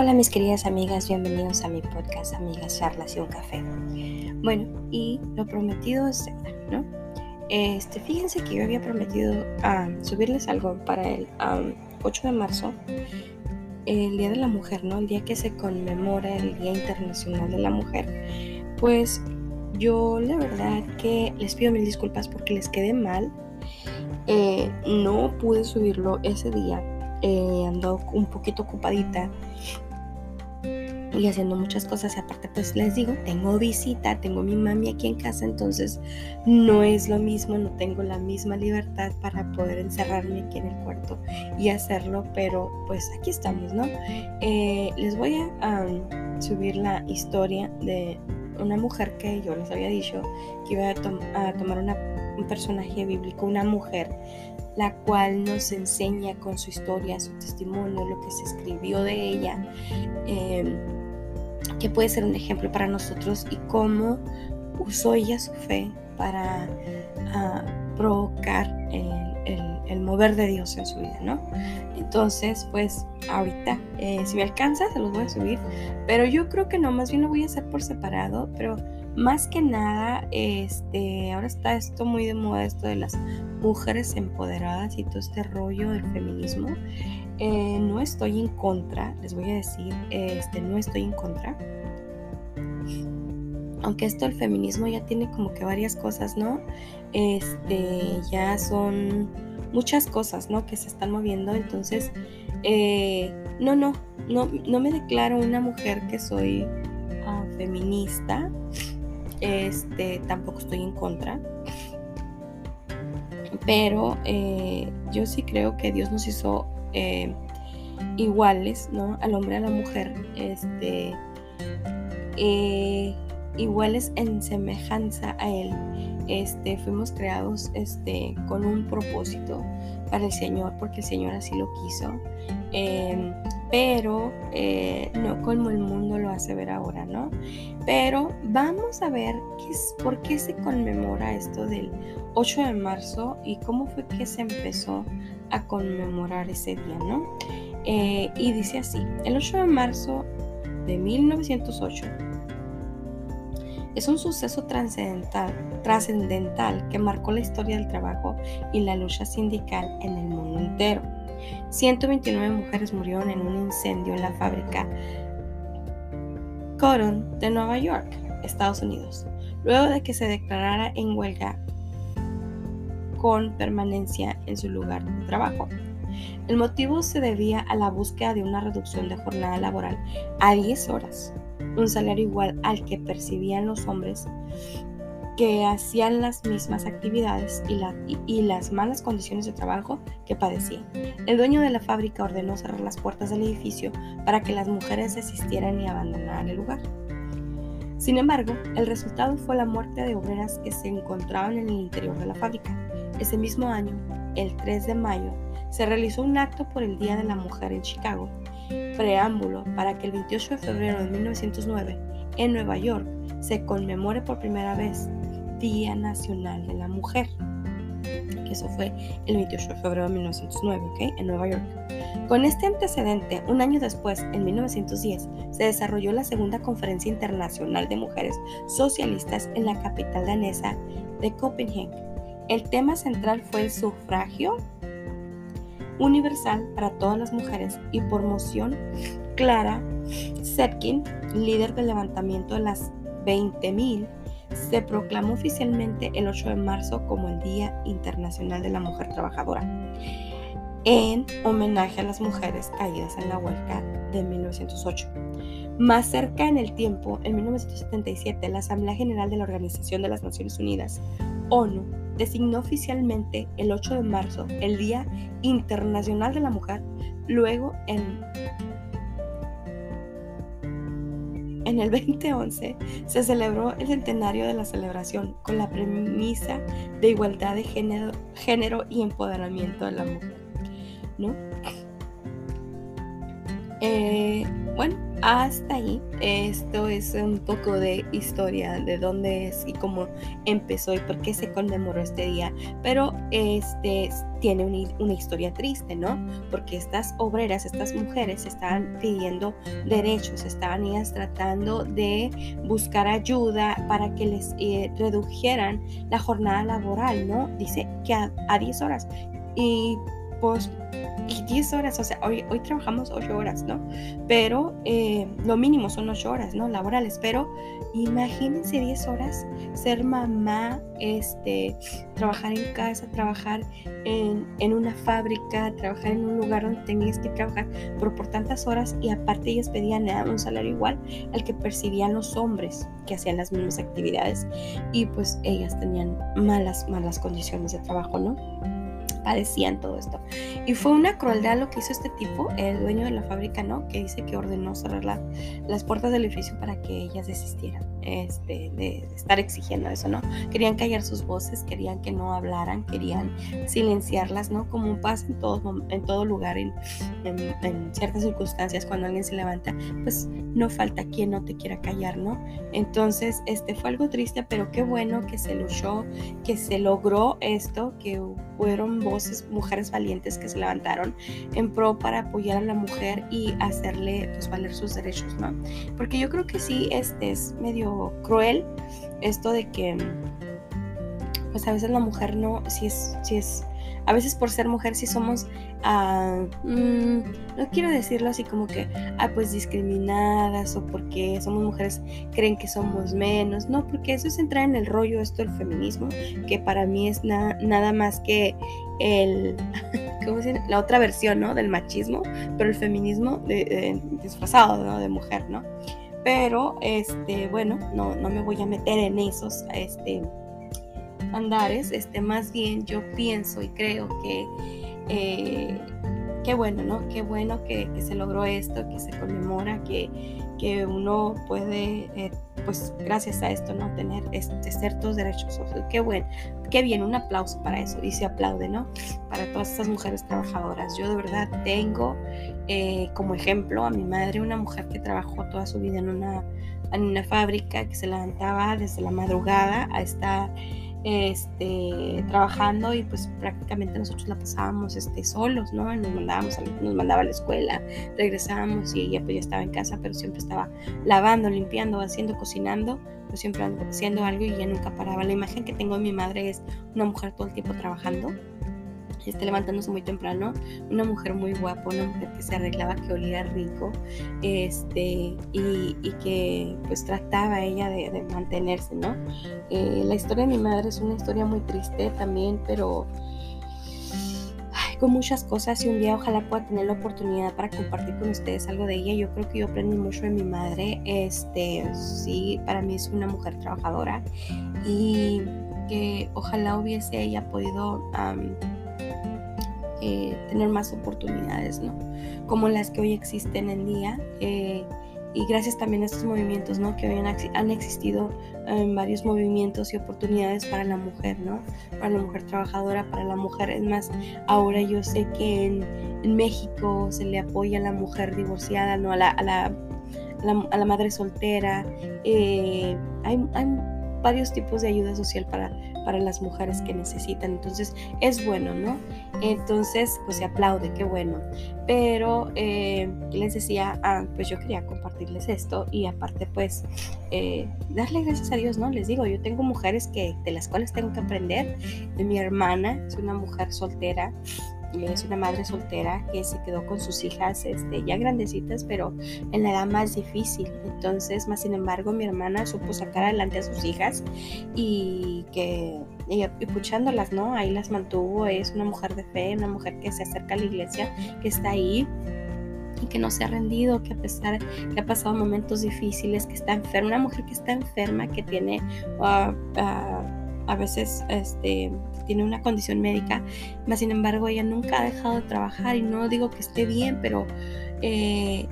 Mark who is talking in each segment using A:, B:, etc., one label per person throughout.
A: Hola mis queridas amigas, bienvenidos a mi podcast Amigas Charlas y un Café. Bueno, y lo prometido es ¿no? Este, fíjense que yo había prometido um, subirles algo para el 8 de marzo, el Día de la Mujer, ¿no? El día que se conmemora el Día Internacional de la Mujer. Pues yo la verdad que les pido mil disculpas porque les quedé mal. Eh, no pude subirlo ese día. Eh, ando un poquito ocupadita y haciendo muchas cosas. Y aparte, pues les digo, tengo visita, tengo mi mami aquí en casa, entonces no es lo mismo, no tengo la misma libertad para poder encerrarme aquí en el cuarto y hacerlo, pero pues aquí estamos, ¿no? Eh, les voy a subir la historia de una mujer que yo les había dicho que iba a, tomar un personaje bíblico, una mujer la cual nos enseña con su historia, su testimonio, lo que se escribió de ella. Eh, que puede ser un ejemplo para nosotros y cómo usó ella su fe para ah, provocar el, mover de Dios en su vida, ¿no? Entonces, pues ahorita, eh, si me alcanza, se los voy a subir, pero yo creo que no, más bien lo voy a hacer por separado, pero más que nada, este, ahora está esto muy de moda, esto de las mujeres empoderadas y todo este rollo del feminismo. Eh, no estoy en contra, les voy a decir, este, no estoy en contra. Aunque esto el feminismo ya tiene como que varias cosas, ¿no? Este, ya son muchas cosas, ¿no? Que se están moviendo. Entonces, eh, no, no, no, no me declaro una mujer que soy ah, feminista. Este, tampoco estoy en contra. Pero eh, yo sí creo que Dios nos hizo eh, iguales, ¿no? Al hombre a la mujer, este, eh, iguales en semejanza a Él. Este, fuimos creados este, con un propósito para el Señor, porque el Señor así lo quiso. Em, pero eh, no como el mundo lo hace ver ahora, ¿no? Pero vamos a ver qué es, por qué se conmemora esto del 8 de marzo y cómo fue que se empezó a conmemorar ese día, ¿no? Eh, y dice así, el 8 de marzo de 1908 es un suceso trascendental, trascendental que marcó la historia del trabajo y la lucha sindical en el mundo entero. 129 mujeres murieron en un incendio en la fábrica Cotton de Nueva York, Estados Unidos, luego de que se declarara en huelga con permanencia en su lugar de trabajo. El motivo se debía a la búsqueda de una reducción de jornada laboral a 10 horas, un salario igual al que percibían los hombres que hacían las mismas actividades y, las malas condiciones de trabajo que padecían. El dueño de la fábrica ordenó cerrar las puertas del edificio para que las mujeres desistieran y abandonaran el lugar. Sin embargo, el resultado fue la muerte de obreras que se encontraban en el interior de la fábrica. Ese mismo año, el 3 de mayo, se realizó un acto por el Día de la Mujer en Chicago, preámbulo para que el 28 de febrero de 1909, en Nueva York, se conmemore por primera vez Día Nacional de la Mujer. Eso fue el 28 de febrero de 1909, ¿ok? En Nueva York. Con este antecedente, un año después, en 1910, se desarrolló la segunda Conferencia Internacional de Mujeres Socialistas en la capital danesa de Copenhague. El tema central fue el sufragio universal para todas las mujeres y por moción Clara Zetkin, líder del levantamiento de las 20.000, se proclamó oficialmente el 8 de marzo como el Día Internacional de la Mujer Trabajadora, en homenaje a las mujeres caídas en la huelga de 1908. Más cerca en el tiempo, en 1977, la Asamblea General de la Organización de las Naciones Unidas, ONU, designó oficialmente el 8 de marzo el Día Internacional de la Mujer, luego en En el 2011 se celebró el centenario de la celebración con la premisa de igualdad de género, género y empoderamiento de la mujer. ¿no? Eh, bueno, hasta ahí. Esto es un poco de historia de dónde es y cómo empezó y por qué se conmemoró este día. Pero este tiene una, historia triste, ¿no? Porque estas obreras, estas mujeres estaban pidiendo derechos, estaban ellas tratando de buscar ayuda para que les eh, redujeran la jornada laboral, ¿no? Dice que a, a 10 horas. Y pues y 10 horas, o sea, hoy, hoy trabajamos 8 horas, ¿no? Pero eh, lo mínimo son 8 horas, ¿no? Laborales, pero imagínense 10 horas, ser mamá, este, trabajar en casa, trabajar en, en, una fábrica, trabajar en un lugar donde tenías que trabajar, pero por tantas horas y aparte ellas pedían un salario igual al que percibían los hombres que hacían las mismas actividades y pues ellas tenían malas, malas condiciones de trabajo, ¿no? Padecían todo esto. Y fue una crueldad lo que hizo este tipo, el dueño de la fábrica, ¿no? Que dice que ordenó cerrar las puertas del edificio para que ellas desistieran este, de estar exigiendo eso, ¿no? Querían callar sus voces, querían que no hablaran, querían silenciarlas, ¿no? Como pasa en todo, en todo lugar, en, en, ciertas circunstancias, cuando alguien se levanta, pues no falta quien no te quiera callar, ¿no? Entonces, este fue algo triste, pero qué bueno que se luchó, que se logró esto, que fueron mujeres valientes que se levantaron en pro para apoyar a la mujer y hacerle pues valer sus derechos, ¿no? Porque yo creo que sí, este es medio cruel esto de que pues a veces la mujer no, si es, si es a veces por ser mujer sí somos, uh, no quiero decirlo así como que, ah, pues discriminadas o porque somos mujeres creen que somos menos, no, porque eso es entrar en el rollo esto del feminismo, que para mí es nada más que el, ¿cómo decir? La otra versión, ¿no? Del machismo, pero el feminismo de, disfrazado, ¿no? De mujer, ¿no? Pero, este, bueno, no, no me voy a meter en esos, este, andares, este, más bien yo pienso y creo que eh, qué bueno, ¿no? Qué bueno que, se logró esto, que se conmemora, que, que uno puede, eh, pues gracias a esto, ¿no? Tener este, ciertos derechos. qué bueno, qué bien, un aplauso para eso y se aplaude, ¿no? Para todas estas mujeres trabajadoras. Yo de verdad tengo eh, como ejemplo a mi madre, una mujer que trabajó toda su vida en una, en una fábrica, que se levantaba desde la madrugada a estar este, trabajando y pues prácticamente nosotros la pasábamos este, solos, ¿no? Nos, mandábamos nos mandaba a la escuela, regresábamos y ella pues ya estaba en casa, pero siempre estaba lavando, limpiando, haciendo, cocinando, pues siempre haciendo algo y ella nunca paraba. La imagen que tengo de mi madre es una mujer todo el tiempo trabajando este, levantándose muy temprano, una mujer muy guapa, una mujer que se arreglaba, que olía rico, este, y, que pues trataba ella de, mantenerse, ¿no? Eh, la historia de mi madre es una historia muy triste también, pero con muchas cosas y un día ojalá pueda tener la oportunidad para compartir con ustedes algo de ella. Yo creo que yo aprendí mucho de mi madre. Este, sí, para mí es una mujer trabajadora y que ojalá hubiese ella podido eh, tener más oportunidades, ¿no? Como las que hoy existen en día. Eh, y gracias también a estos movimientos, ¿no? Que hoy han, existido en varios movimientos y oportunidades para la mujer, ¿no? Para la mujer trabajadora, para la mujer. Es más, ahora yo sé que en, México se le apoya a la mujer divorciada, ¿no? A la, a la, a la, madre soltera. Eh, hay, hay varios tipos de ayuda social para, para las mujeres que necesitan. Entonces es bueno, ¿no? Entonces, pues se aplaude, qué bueno. Pero eh, les decía, ah, pues yo quería compartirles esto y aparte, pues, eh, darle gracias a Dios, ¿no? Les digo, yo tengo mujeres que, de las cuales tengo que aprender. De mi hermana, es una mujer soltera es una madre soltera que se quedó con sus hijas este, ya grandecitas, pero en la edad más difícil. Entonces, más sin embargo, mi hermana supo sacar adelante a sus hijas y que y escuchándolas, ¿no? Ahí las mantuvo, es una mujer de fe, una mujer que se acerca a la iglesia, que está ahí y que no se ha rendido, que a pesar que ha pasado momentos difíciles, que está enferma, una mujer que está enferma, que tiene uh, uh, a veces este, tiene una condición médica, más sin embargo ella nunca ha dejado de trabajar y no digo que esté bien, pero eh,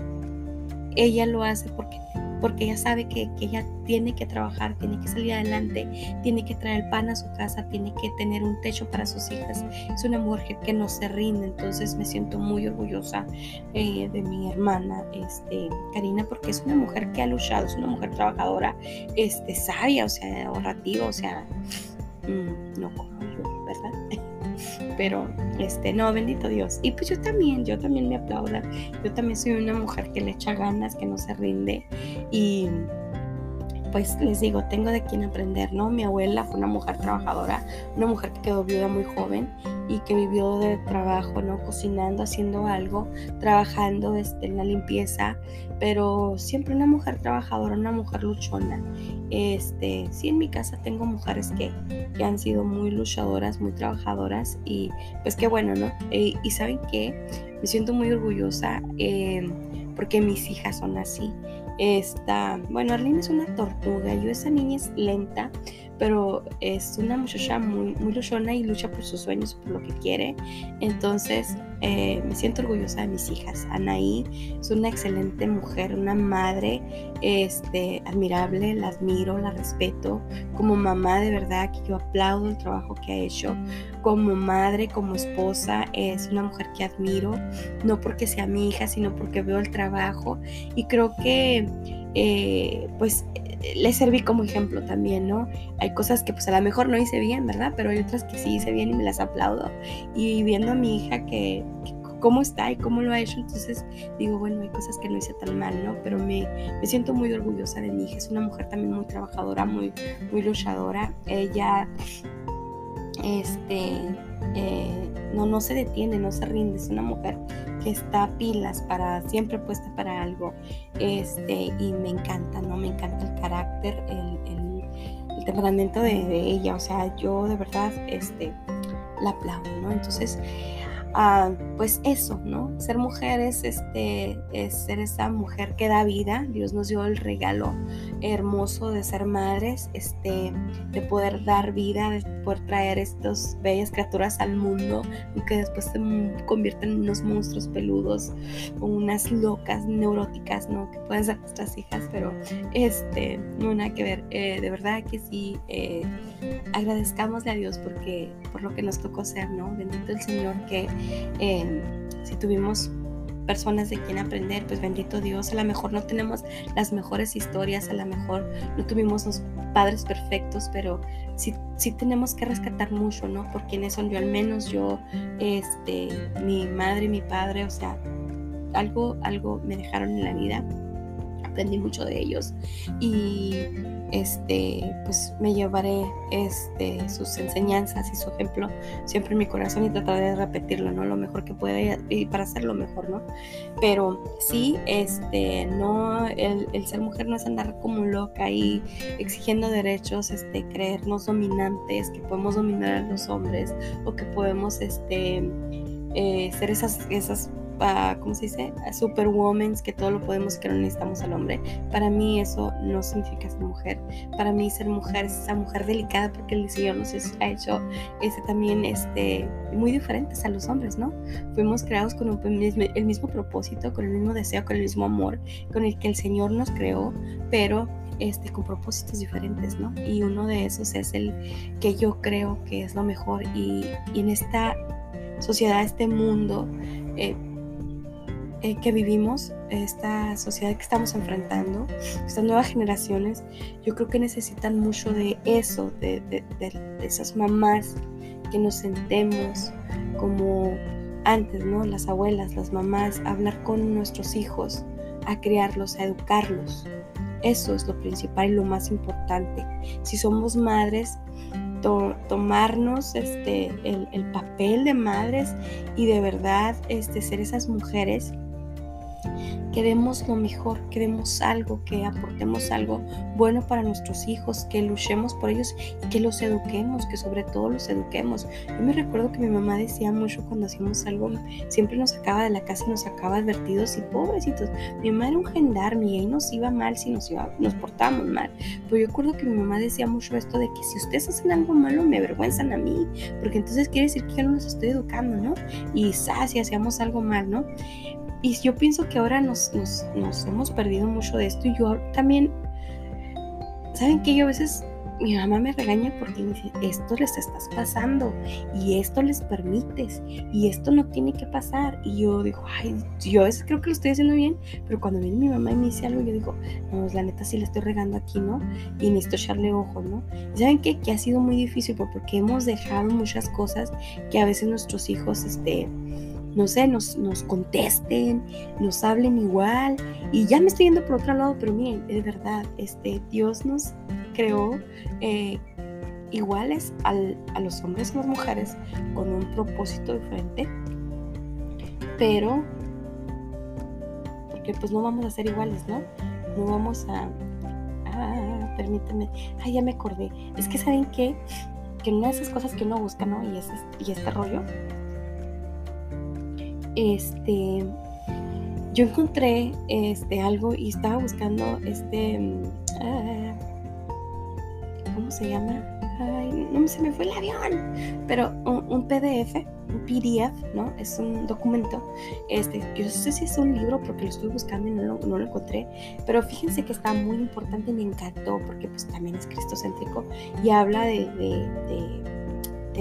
A: ella lo hace porque porque ella sabe que, que, ella tiene que trabajar, tiene que salir adelante, tiene que traer el pan a su casa, tiene que tener un techo para sus hijas. Es una mujer que no se rinde, entonces me siento muy orgullosa eh, de mi hermana, este, Karina, porque es una mujer que ha luchado, es una mujer trabajadora, este, sabia, o sea, ahorrativa, o sea, mm, no como yo, ¿verdad? pero este, no, bendito Dios. Y pues yo también, yo también me aplaudo. Yo también soy una mujer que le echa ganas, que no se rinde y pues les digo, tengo de quien aprender, ¿no? Mi abuela fue una mujer trabajadora, una mujer que quedó viuda muy joven y que vivió de trabajo, ¿no? Cocinando, haciendo algo, trabajando este, en la limpieza, pero siempre una mujer trabajadora, una mujer luchona. Este, sí, en mi casa tengo mujeres que, que han sido muy luchadoras, muy trabajadoras y pues qué bueno, ¿no? Eh, y saben que me siento muy orgullosa eh, porque mis hijas son así. Esta, bueno, Arlene es una tortuga, yo esa niña es lenta, pero es una muchacha muy, muy luchona y lucha por sus sueños, por lo que quiere. Entonces, eh, me siento orgullosa de mis hijas. Anaí es una excelente mujer, una madre este, admirable, la admiro, la respeto. Como mamá, de verdad que yo aplaudo el trabajo que ha hecho. Como madre, como esposa, es una mujer que admiro, no porque sea mi hija, sino porque veo el trabajo. Y creo que, eh, pues, le serví como ejemplo también, ¿no? Hay cosas que pues a lo mejor no hice bien, ¿verdad? Pero hay otras que sí hice bien y me las aplaudo. Y viendo a mi hija que, cómo está y cómo lo ha hecho, entonces digo, bueno, hay cosas que no hice tan mal, ¿no? Pero me, me siento muy orgullosa de mi hija. Es una mujer también muy trabajadora, muy, muy luchadora. Ella, este, eh, no, no se detiene, no se rinde. Es una mujer está pilas para, siempre puesta para algo. Este, y me encanta, ¿no? Me encanta el carácter, el, el, temperamento de, de, ella. O sea, yo de verdad, este, la aplaudo, ¿no? Entonces, pues eso, ¿no? Ser mujeres este, es ser esa mujer que da vida. Dios nos dio el regalo hermoso de ser madres, este, de poder dar vida, de poder traer estas bellas criaturas al mundo, que después se convierten en unos monstruos peludos, o unas locas neuróticas, ¿no? Que pueden ser nuestras hijas, pero este, no nada que ver. Eh, de verdad que sí, eh, a Dios porque, por lo que nos tocó ser, ¿no? Bendito el Señor que eh, si tuvimos personas de quien aprender, pues bendito Dios, a lo mejor no tenemos las mejores historias, a lo mejor no tuvimos los padres perfectos, pero sí, sí tenemos que rescatar mucho, ¿no? Por quienes son yo, al menos yo, este, mi madre y mi padre, o sea, algo, algo me dejaron en la vida, aprendí mucho de ellos y este, pues me llevaré este, sus enseñanzas y su ejemplo siempre en mi corazón y trataré de repetirlo, ¿no? Lo mejor que pueda y para hacerlo mejor, ¿no? Pero sí, este, no, el, ser mujer no es andar como loca y exigiendo derechos, este, creernos dominantes, que podemos dominar a los hombres o que podemos, este, eh, ser esas, esas ¿cómo se dice? Superwoman, que todo lo podemos que no necesitamos al hombre. Para mí eso no significa ser mujer. Para mí ser mujer es esa mujer delicada porque el Señor nos ha hecho ese también este, muy diferentes a los hombres, ¿no? Fuimos creados con mismo, el mismo propósito, con el mismo deseo, con el mismo amor, con el que el Señor nos creó, pero este, con propósitos diferentes, ¿no? Y uno de esos es el que yo creo que es lo mejor y, y en esta sociedad, este mundo, eh, eh, que vivimos, esta sociedad que estamos enfrentando, estas nuevas generaciones, yo creo que necesitan mucho de eso, de, de, esas mamás que nos sentemos como antes, ¿no? Las abuelas, las mamás, hablar con nuestros hijos, a criarlos, a educarlos. Eso es lo principal y lo más importante. Si somos madres, tomarnos este, el, el, papel de madres y de verdad este, ser esas mujeres queremos lo mejor, queremos algo, que aportemos algo bueno para nuestros hijos, que luchemos por ellos y que los eduquemos, que sobre todo los eduquemos. Yo me recuerdo que mi mamá decía mucho cuando hacíamos algo, siempre nos sacaba de la casa y nos sacaba advertidos y pobrecitos. Mi mamá era un gendarme y ahí nos iba mal si nos, iba, nos portábamos mal. Pero yo recuerdo que mi mamá decía mucho esto de que si ustedes hacen algo malo me avergüenzan a mí, porque entonces quiere decir que yo no los estoy educando, ¿no? Y si hacíamos algo mal, ¿no? Y yo pienso que ahora nos, nos, hemos perdido mucho de esto y yo también, ¿saben qué? Yo a veces mi mamá me regaña porque me dice, esto les estás pasando y esto les permites y esto no tiene que pasar. Y yo digo, ay, yo a veces creo que lo estoy haciendo bien, pero cuando viene mi mamá y me dice algo, yo digo, no, la neta sí la estoy regando aquí, ¿no? Y necesito echarle ojo, ¿no? ¿Saben qué? Que ha sido muy difícil porque hemos dejado muchas cosas que a veces nuestros hijos, este, no sé, nos, nos contesten, nos hablen igual. Y ya me estoy yendo por otro lado, pero miren, es verdad, este, Dios nos creó eh, iguales a los hombres y las mujeres con un propósito diferente, pero porque pues no vamos a ser iguales, ¿no? No vamos a... Ah, permítanme. Ay, ya me acordé. Es que saben qué? que una de esas cosas que uno busca, ¿no? Y, es, y este rollo. Este, yo encontré este algo y estaba buscando este mm, ah, ¿cómo se llama? Ay, no se me fue el avión, pero un, PDF, un PDF, ¿no? Es un documento. Este, yo no sé si es un libro porque lo estoy buscando y no lo, no lo encontré, pero fíjense que está muy importante y me encantó porque pues también es cristocéntrico y habla de,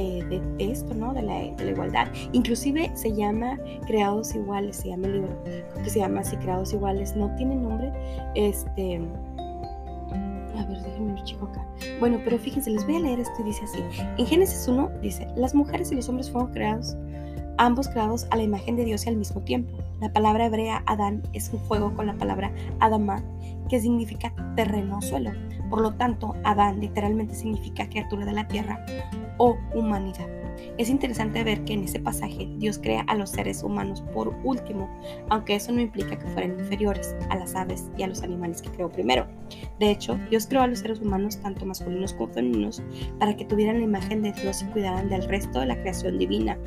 A: de, esto, ¿no? De la, de la, igualdad. Inclusive se llama Creados Iguales, se llama el libro, que se llama así Creados Iguales, no tiene nombre, este a ver, déjenme mi chico acá. Bueno, pero fíjense, les voy a leer esto y dice así. En Génesis 1 dice, las mujeres y los hombres fueron creados, ambos creados a la imagen de Dios y al mismo tiempo. La palabra hebrea Adán es un juego con la palabra Adama, que significa terreno o suelo. Por lo tanto, Adán literalmente significa criatura de la tierra o humanidad. Es interesante ver que en ese pasaje Dios crea a los seres humanos por último, aunque eso no implica que fueran inferiores a las aves y a los animales que creó primero. De hecho, Dios creó a los seres humanos, tanto masculinos como femeninos, para que tuvieran la imagen de Dios y cuidaran del resto de la creación divina.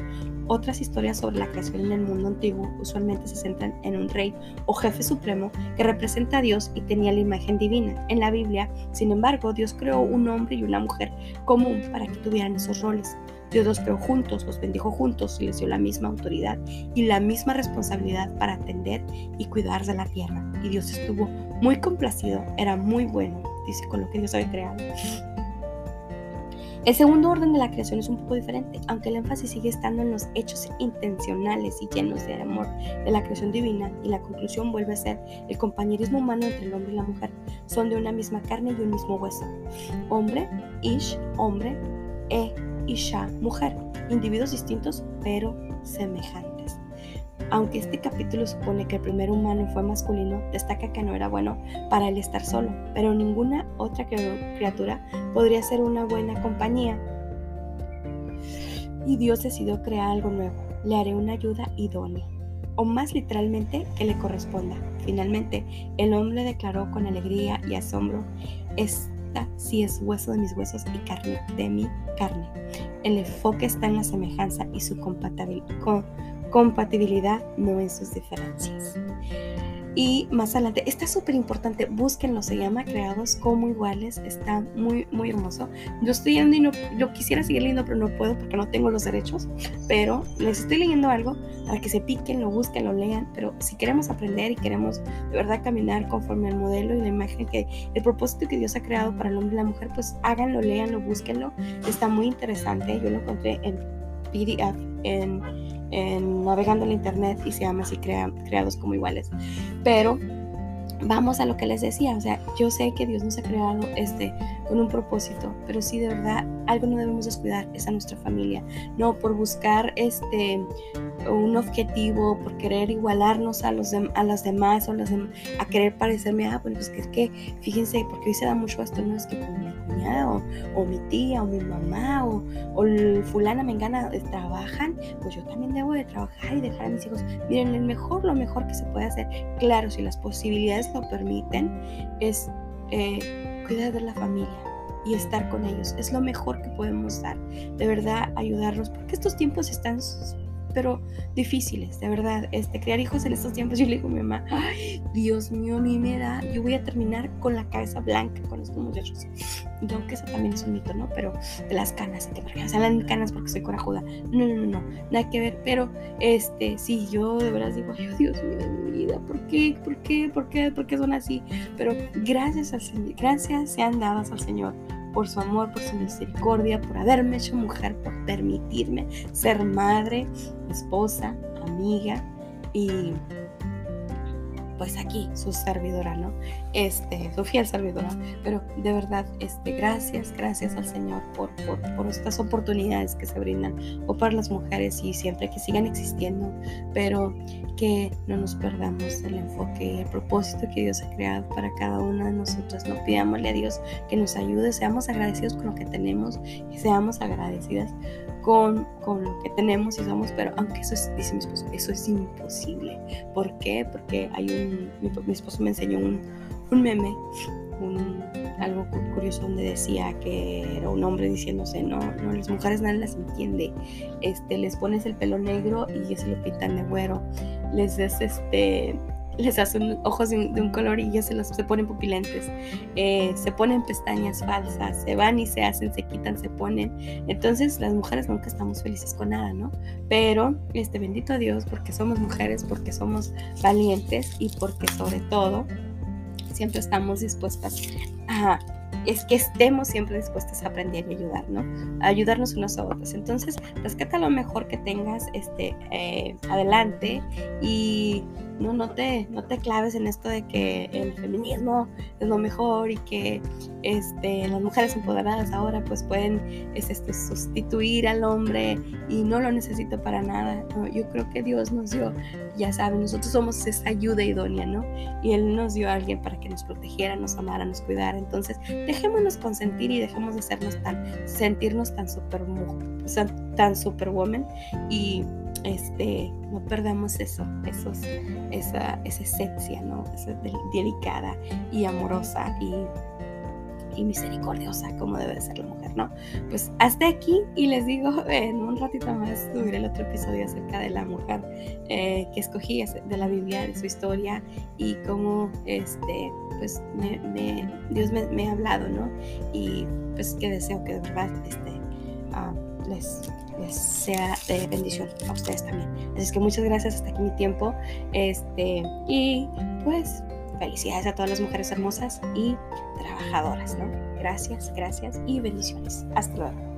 A: Otras historias sobre la creación en el mundo antiguo usualmente se centran en un rey o jefe supremo que representa a Dios y tenía la imagen divina. En la Biblia, sin embargo, Dios creó un hombre y una mujer común para que tuvieran esos roles. Dios los creó juntos, los bendijo juntos y les dio la misma autoridad y la misma responsabilidad para atender y cuidar de la tierra. Y Dios estuvo muy complacido, era muy bueno, dice con lo que Dios había creado. El segundo orden de la creación es un poco diferente, aunque el énfasis sigue estando en los hechos intencionales y llenos de amor de la creación divina, y la conclusión vuelve a ser el compañerismo humano entre el hombre y la mujer. Son de una misma carne y un mismo hueso. Hombre, Ish, hombre, E, Isha, mujer, individuos distintos pero semejantes. Aunque este capítulo supone que el primer humano fue masculino, destaca que no era bueno para él estar solo, pero ninguna otra criatura podría ser una buena compañía. Y Dios decidió crear algo nuevo, le haré una ayuda idónea, o más literalmente que le corresponda. Finalmente, el hombre declaró con alegría y asombro, es si es hueso de mis huesos y carne de mi carne. El enfoque está en la semejanza y su compatibilidad, no en sus diferencias. Y más adelante, está súper importante, búsquenlo, se llama Creados como Iguales, está muy, muy hermoso. Yo estoy leyendo y no, yo quisiera seguir leyendo, pero no puedo porque no tengo los derechos, pero les estoy leyendo algo para que se piquen, lo busquen, lo lean, pero si queremos aprender y queremos de verdad caminar conforme al modelo y la imagen que, el propósito que Dios ha creado para el hombre y la mujer, pues háganlo, leanlo, búsquenlo, está muy interesante, yo lo encontré en PDF, en navegando en internet y se llama así creados como iguales. Pero vamos a lo que les decía, o sea, yo sé que Dios nos ha creado este con un propósito, pero sí de verdad algo no debemos descuidar es a nuestra familia, no por buscar este un objetivo, por querer igualarnos a los a las demás o las a querer parecerme, ah, bueno, pues que es que fíjense, porque hoy se da mucho esto, no es que como mi cuñada o, mi tía o mi mamá o, o fulana mengana eh, trabajan, pues yo también debo de trabajar y dejar a mis hijos. Miren, el mejor, lo mejor que se puede hacer, claro, si las posibilidades lo permiten, es eh, cuidar de la familia y estar con ellos. Es lo mejor que podemos dar. De verdad, ayudarlos, porque estos tiempos están pero difíciles, de verdad. Este, criar hijos en estos tiempos, yo le digo a mi mamá, ay, Dios mío, mí me da, yo voy a terminar con la cabeza blanca con estos muchachos. Y aunque eso también es un mito, ¿no? Pero de las canas, que me salen canas porque soy corajuda. No, no, no, no, nada que ver. Pero, este, sí, yo de verdad digo, ay, Dios mío, de mi vida, ¿por qué? ¿Por qué? ¿Por qué? ¿Por qué son así? Pero gracias al Señor, gracias sean dadas al Señor por su amor, por su misericordia, por haberme hecho mujer, por permitirme ser madre, esposa, amiga y pues aquí su servidora, ¿no? Este, su fiel servidora. Pero de verdad, este, gracias, gracias al Señor por, por, por, estas oportunidades que se brindan o para las mujeres y siempre que sigan existiendo, pero que no nos perdamos el enfoque, el propósito que Dios ha creado para cada una de nosotras. No pidámosle a Dios que nos ayude, seamos agradecidos con lo que tenemos y seamos agradecidas con, con, lo que tenemos y somos, pero aunque eso es, dice mi esposo, eso es imposible. ¿Por qué? Porque hay un, mi, esposo me enseñó un, un meme, un, algo curioso donde decía que era un hombre diciéndose, no, no, las mujeres nadie las entiende, este, les pones el pelo negro y ya se lo pintan de güero, les des este les hacen ojos de un, color y ya se los se ponen pupilentes, eh, se ponen pestañas falsas, se van y se hacen, se quitan, se ponen. Entonces las mujeres nunca estamos felices con nada, ¿no? Pero este bendito Dios, porque somos mujeres, porque somos valientes y porque sobre todo siempre estamos dispuestas a es que estemos siempre dispuestas a aprender y ayudar, ¿no? A ayudarnos unos a otros. Entonces, rescata lo mejor que tengas este, eh, adelante y no, no, te, no te claves en esto de que el feminismo es lo mejor y que este, las mujeres empoderadas ahora pues pueden este, sustituir al hombre y no lo necesito para nada. yo creo que Dios nos dio, ya saben, nosotros somos esa ayuda idónea, ¿no? Y Él nos dio a alguien para que nos protegiera, nos amara, nos cuidara. Entonces, dejémonos consentir y dejemos de sernos tan, sentirnos tan super, tan superwoman y este, no perdamos eso, esos, esa, esa esencia, ¿no? Esa delicada y amorosa y, y misericordiosa como debe de ser la mujer, Pues hasta aquí y les digo, en un ratito más subiré el otro episodio acerca de la mujer eh, que escogí de la Biblia, de su historia y cómo este, pues Dios me, ha hablado, ¿no? Y pues que deseo que de verdad este, uh, les sea de bendición a ustedes también. Así que muchas gracias hasta aquí mi tiempo. Este, y pues felicidades a todas las mujeres hermosas y trabajadoras, ¿no? Gracias, gracias y bendiciones. Hasta luego.